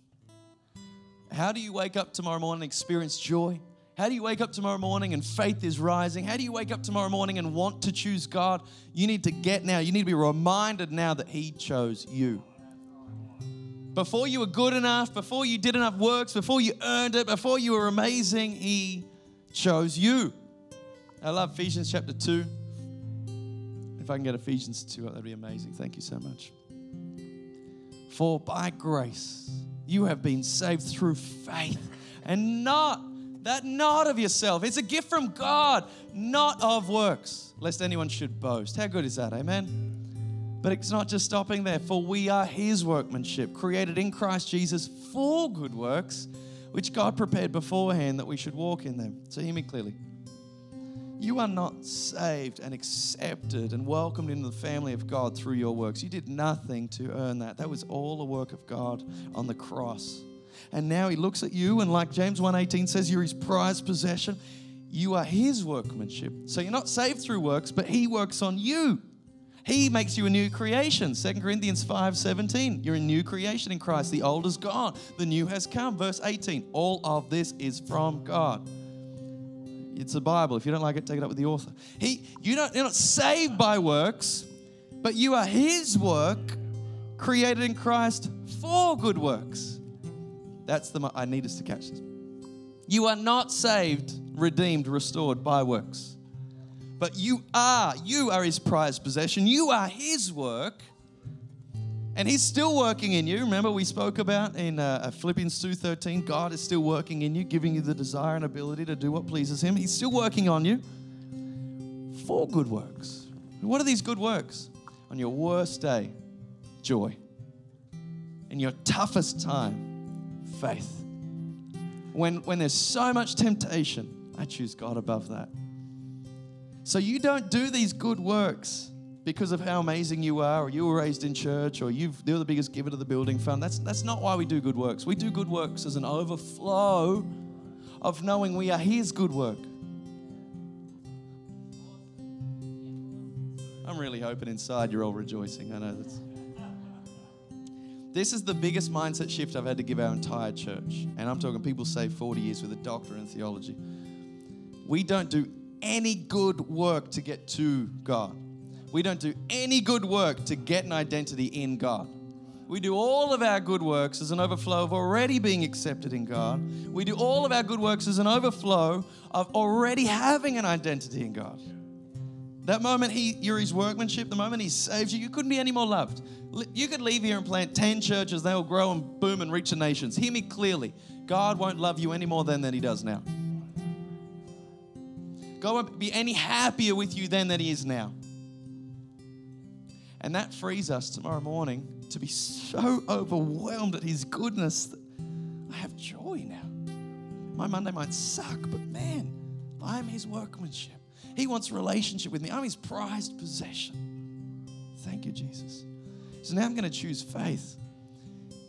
Speaker 3: How do you wake up tomorrow morning and experience joy? How do you wake up tomorrow morning and faith is rising? How do you wake up tomorrow morning and want to choose God? You need to get now, you need to be reminded now that He chose you. Before you were good enough, before you did enough works, before you earned it, before you were amazing, He chose you. I love Ephesians chapter 2. If I can get Ephesians 2 that'd be amazing. Thank you so much. For by grace you have been saved through faith, and not that not of yourself. It's a gift from God, not of works, lest anyone should boast. How good is that? Amen. But it's not just stopping there, for we are his workmanship, created in Christ Jesus for good works, which God prepared beforehand that we should walk in them. So hear me clearly. You are not saved and accepted and welcomed into the family of God through your works. You did nothing to earn that. That was all the work of God on the cross. And now he looks at you and like James 1:18 says you're his prized possession. You are his workmanship. So you're not saved through works, but he works on you. He makes you a new creation. 2 Corinthians 5:17. You're a new creation in Christ. The old is gone, the new has come. Verse 18. All of this is from God. It's the Bible. If you don't like it, take it up with the author. He, you don't, you're not saved by works, but you are His work, created in Christ for good works. That's the. I need us to catch this. You are not saved redeemed, restored by works. But you are, you are his prized possession. You are his work. And he's still working in you. Remember we spoke about in uh, Philippians 2:13, God is still working in you, giving you the desire and ability to do what pleases him. He's still working on you for good works. What are these good works? On your worst day, joy. In your toughest time, faith. When, when there's so much temptation, I choose God above that. So you don't do these good works because of how amazing you are, or you were raised in church, or you've, you're the biggest giver to the building fund. That's, that's not why we do good works. We do good works as an overflow of knowing we are His good work. I'm really hoping inside you're all rejoicing. I know that's. This is the biggest mindset shift I've had to give our entire church. And I'm talking people say 40 years with a doctorate in theology. We don't do any good work to get to God. We don't do any good work to get an identity in God. We do all of our good works as an overflow of already being accepted in God. We do all of our good works as an overflow of already having an identity in God. That moment he, you're his workmanship, the moment he saves you, you couldn't be any more loved. You could leave here and plant 10 churches, they'll grow and boom and reach the nations. Hear me clearly. God won't love you any more then than he does now. God won't be any happier with you then than he is now. And that frees us tomorrow morning to be so overwhelmed at his goodness that I have joy now. My Monday might suck, but man, I'm his workmanship. He wants relationship with me. I'm his prized possession. Thank you, Jesus. So now I'm going to choose faith.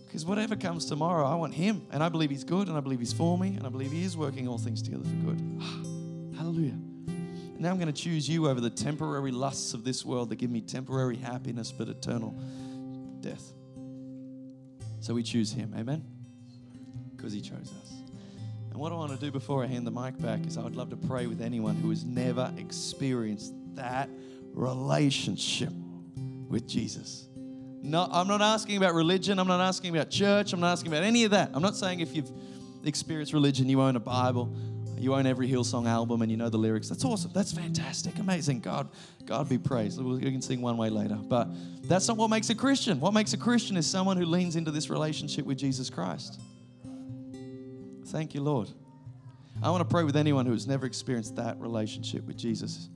Speaker 3: Because whatever comes tomorrow, I want him. And I believe he's good, and I believe he's for me, and I believe he is working all things together for good. <sighs> Hallelujah. Now I'm going to choose you over the temporary lusts of this world that give me temporary happiness but eternal death. So we choose him. Amen? Because he chose us. And what I want to do before I hand the mic back is I would love to pray with anyone who has never experienced that relationship with Jesus. No, I'm not asking about religion. I'm not asking about church. I'm not asking about any of that. I'm not saying if you've experienced religion, you own a Bible, you own every Hillsong album, and you know the lyrics. That's awesome. That's fantastic. Amazing. God, God be praised. We can sing one way later. But that's not what makes a Christian. What makes a Christian is someone who leans into this relationship with Jesus Christ. Thank you, Lord. I want to pray with anyone who has never experienced that relationship with Jesus.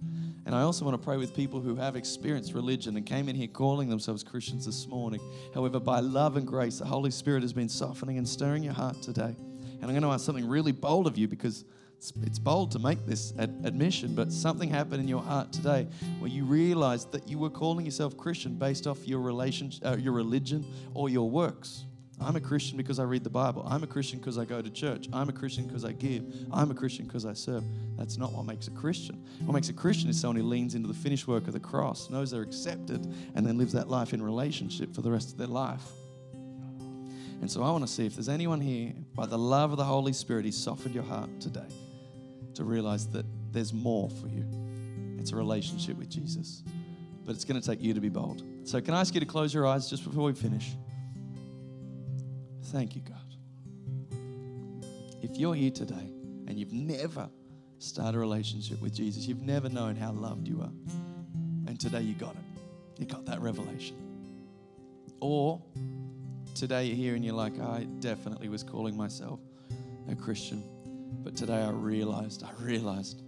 Speaker 3: And I also want to pray with people who have experienced religion and came in here calling themselves Christians this morning. However, by love and grace, the Holy Spirit has been softening and stirring your heart today. And I'm going to ask something really bold of you because it's, it's bold to make this ad- admission, but something happened in your heart today where you realized that you were calling yourself Christian based off your, relation, uh, your religion or your works. I'm a Christian because I read the Bible. I'm a Christian because I go to church. I'm a Christian because I give. I'm a Christian because I serve. That's not what makes a Christian. What makes a Christian is someone who leans into the finished work of the cross, knows they're accepted, and then lives that life in relationship for the rest of their life. And so I want to see if there's anyone here, by the love of the Holy Spirit, He's softened your heart today to realize that there's more for you. It's a relationship with Jesus. But it's going to take you to be bold. So, can I ask you to close your eyes just before we finish? Thank you, God. If you're here today and you've never started a relationship with Jesus, you've never known how loved you are, and today you got it. You got that revelation. Or today you're here and you're like, I definitely was calling myself a Christian, but today I realized, I realized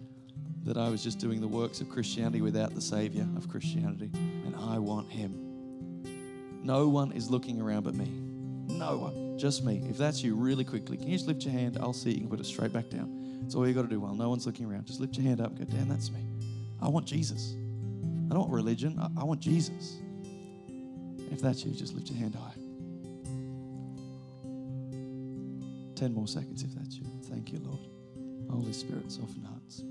Speaker 3: that I was just doing the works of Christianity without the Savior of Christianity, and I want Him. No one is looking around but me. No one, just me. If that's you, really quickly, can you just lift your hand? I'll see. You can put it straight back down. It's all you got to do while no one's looking around. Just lift your hand up and go, Dan, that's me. I want Jesus. I don't want religion. I, I want Jesus. If that's you, just lift your hand high. 10 more seconds if that's you. Thank you, Lord. Holy Spirit, soften hearts.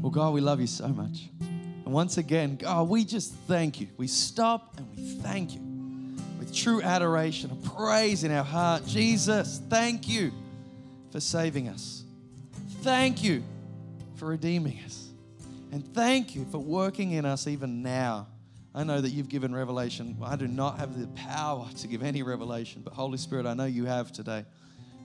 Speaker 3: Well, God, we love you so much. And once again, God, we just thank you. We stop and we thank you with true adoration and praise in our heart. Jesus, thank you for saving us. Thank you for redeeming us. And thank you for working in us even now. I know that you've given revelation. I do not have the power to give any revelation, but Holy Spirit, I know you have today.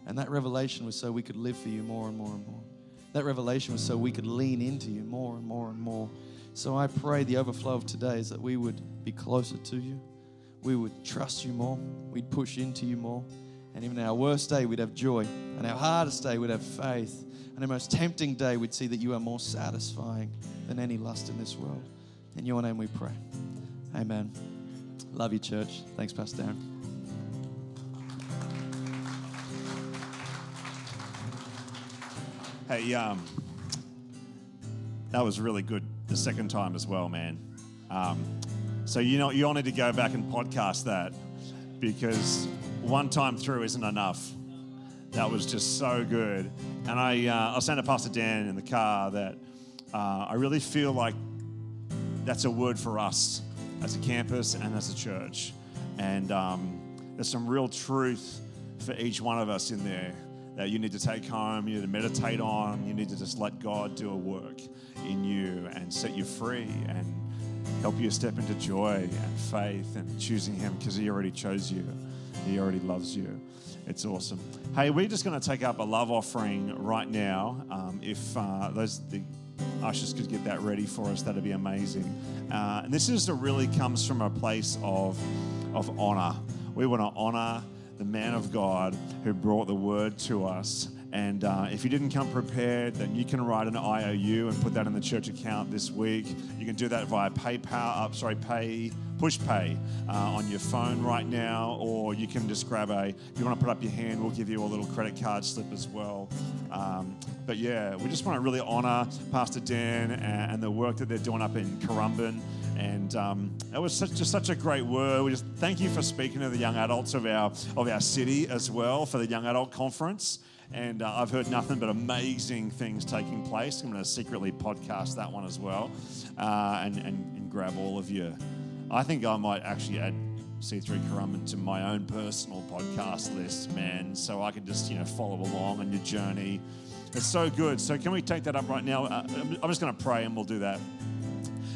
Speaker 3: And that revelation was so we could live for you more and more and more. That revelation was so we could lean into you more and more and more. So I pray the overflow of today is that we would be closer to you. We would trust you more. We'd push into you more. And even our worst day, we'd have joy. And our hardest day, we'd have faith. And our most tempting day, we'd see that you are more satisfying than any lust in this world. In your name we pray. Amen. Love you, church. Thanks, Pastor Darren.
Speaker 2: Hey, um, that was really good the second time as well, man. Um, so you know you need to go back and podcast that because one time through isn't enough. That was just so good. And I, uh, I saying to Pastor Dan in the car that uh, I really feel like that's a word for us as a campus and as a church. And um, there's some real truth for each one of us in there that you need to take home, you need to meditate on, you need to just let God do a work in you and set you free and help you step into joy and faith and choosing Him because He already chose you. He already loves you. It's awesome. Hey, we're just going to take up a love offering right now. Um, if uh, those the ushers could get that ready for us, that'd be amazing. Uh, and this is a really comes from a place of of honor. We want to honor the man of God who brought the word to us. And uh, if you didn't come prepared, then you can write an IOU and put that in the church account this week. You can do that via PayPal, uh, sorry, Pay Push Pay uh, on your phone right now, or you can just grab a. If you want to put up your hand, we'll give you a little credit card slip as well. Um, but yeah, we just want to really honour Pastor Dan and, and the work that they're doing up in Currumbin. And um, it was such, just such a great word. We just thank you for speaking to the young adults of our of our city as well for the young adult conference. And uh, I've heard nothing but amazing things taking place. I'm going to secretly podcast that one as well, uh, and, and and grab all of you. I think I might actually add C3 Currumbin to my own personal podcast list, man, so I can just you know follow along on your journey. It's so good. So can we take that up right now? Uh, I'm just going to pray and we'll do that.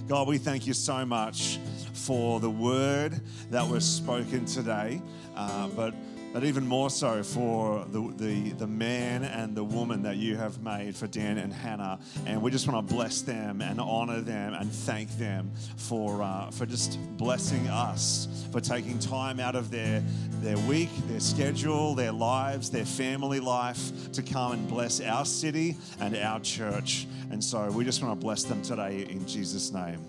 Speaker 2: God, we thank you so much for the word that was spoken today, uh, but but even more so for the, the, the man and the woman that you have made for Dan and Hannah. And we just want to bless them and honor them and thank them for, uh, for just blessing us, for taking time out of their, their week, their schedule, their lives, their family life to come and bless our city and our church. And so we just want to bless them today in Jesus' name.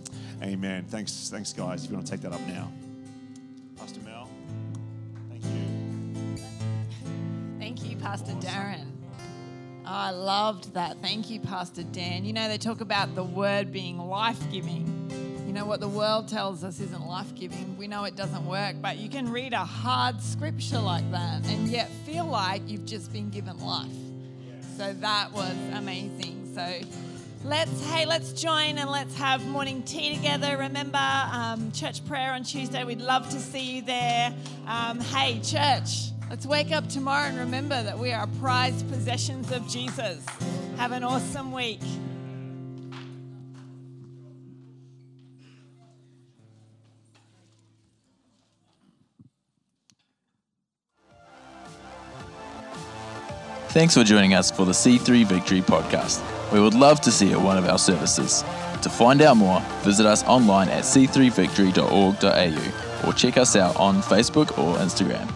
Speaker 2: Amen. Thanks, thanks, guys. If you want to take that up now. Pastor Mel,
Speaker 4: Pastor Darren. Oh, I loved that. Thank you, Pastor Dan. You know, they talk about the word being life giving. You know, what the world tells us isn't life giving. We know it doesn't work, but you can read a hard scripture like that and yet feel like you've just been given life. So that was amazing. So let's, hey, let's join and let's have morning tea together. Remember, um, church prayer on Tuesday. We'd love to see you there. Um, hey, church. Let's wake up tomorrow and remember that we are prized possessions of Jesus. Have an awesome week.
Speaker 1: Thanks for joining us for the C3 Victory podcast. We would love to see you at one of our services. To find out more, visit us online at c3victory.org.au or check us out on Facebook or Instagram.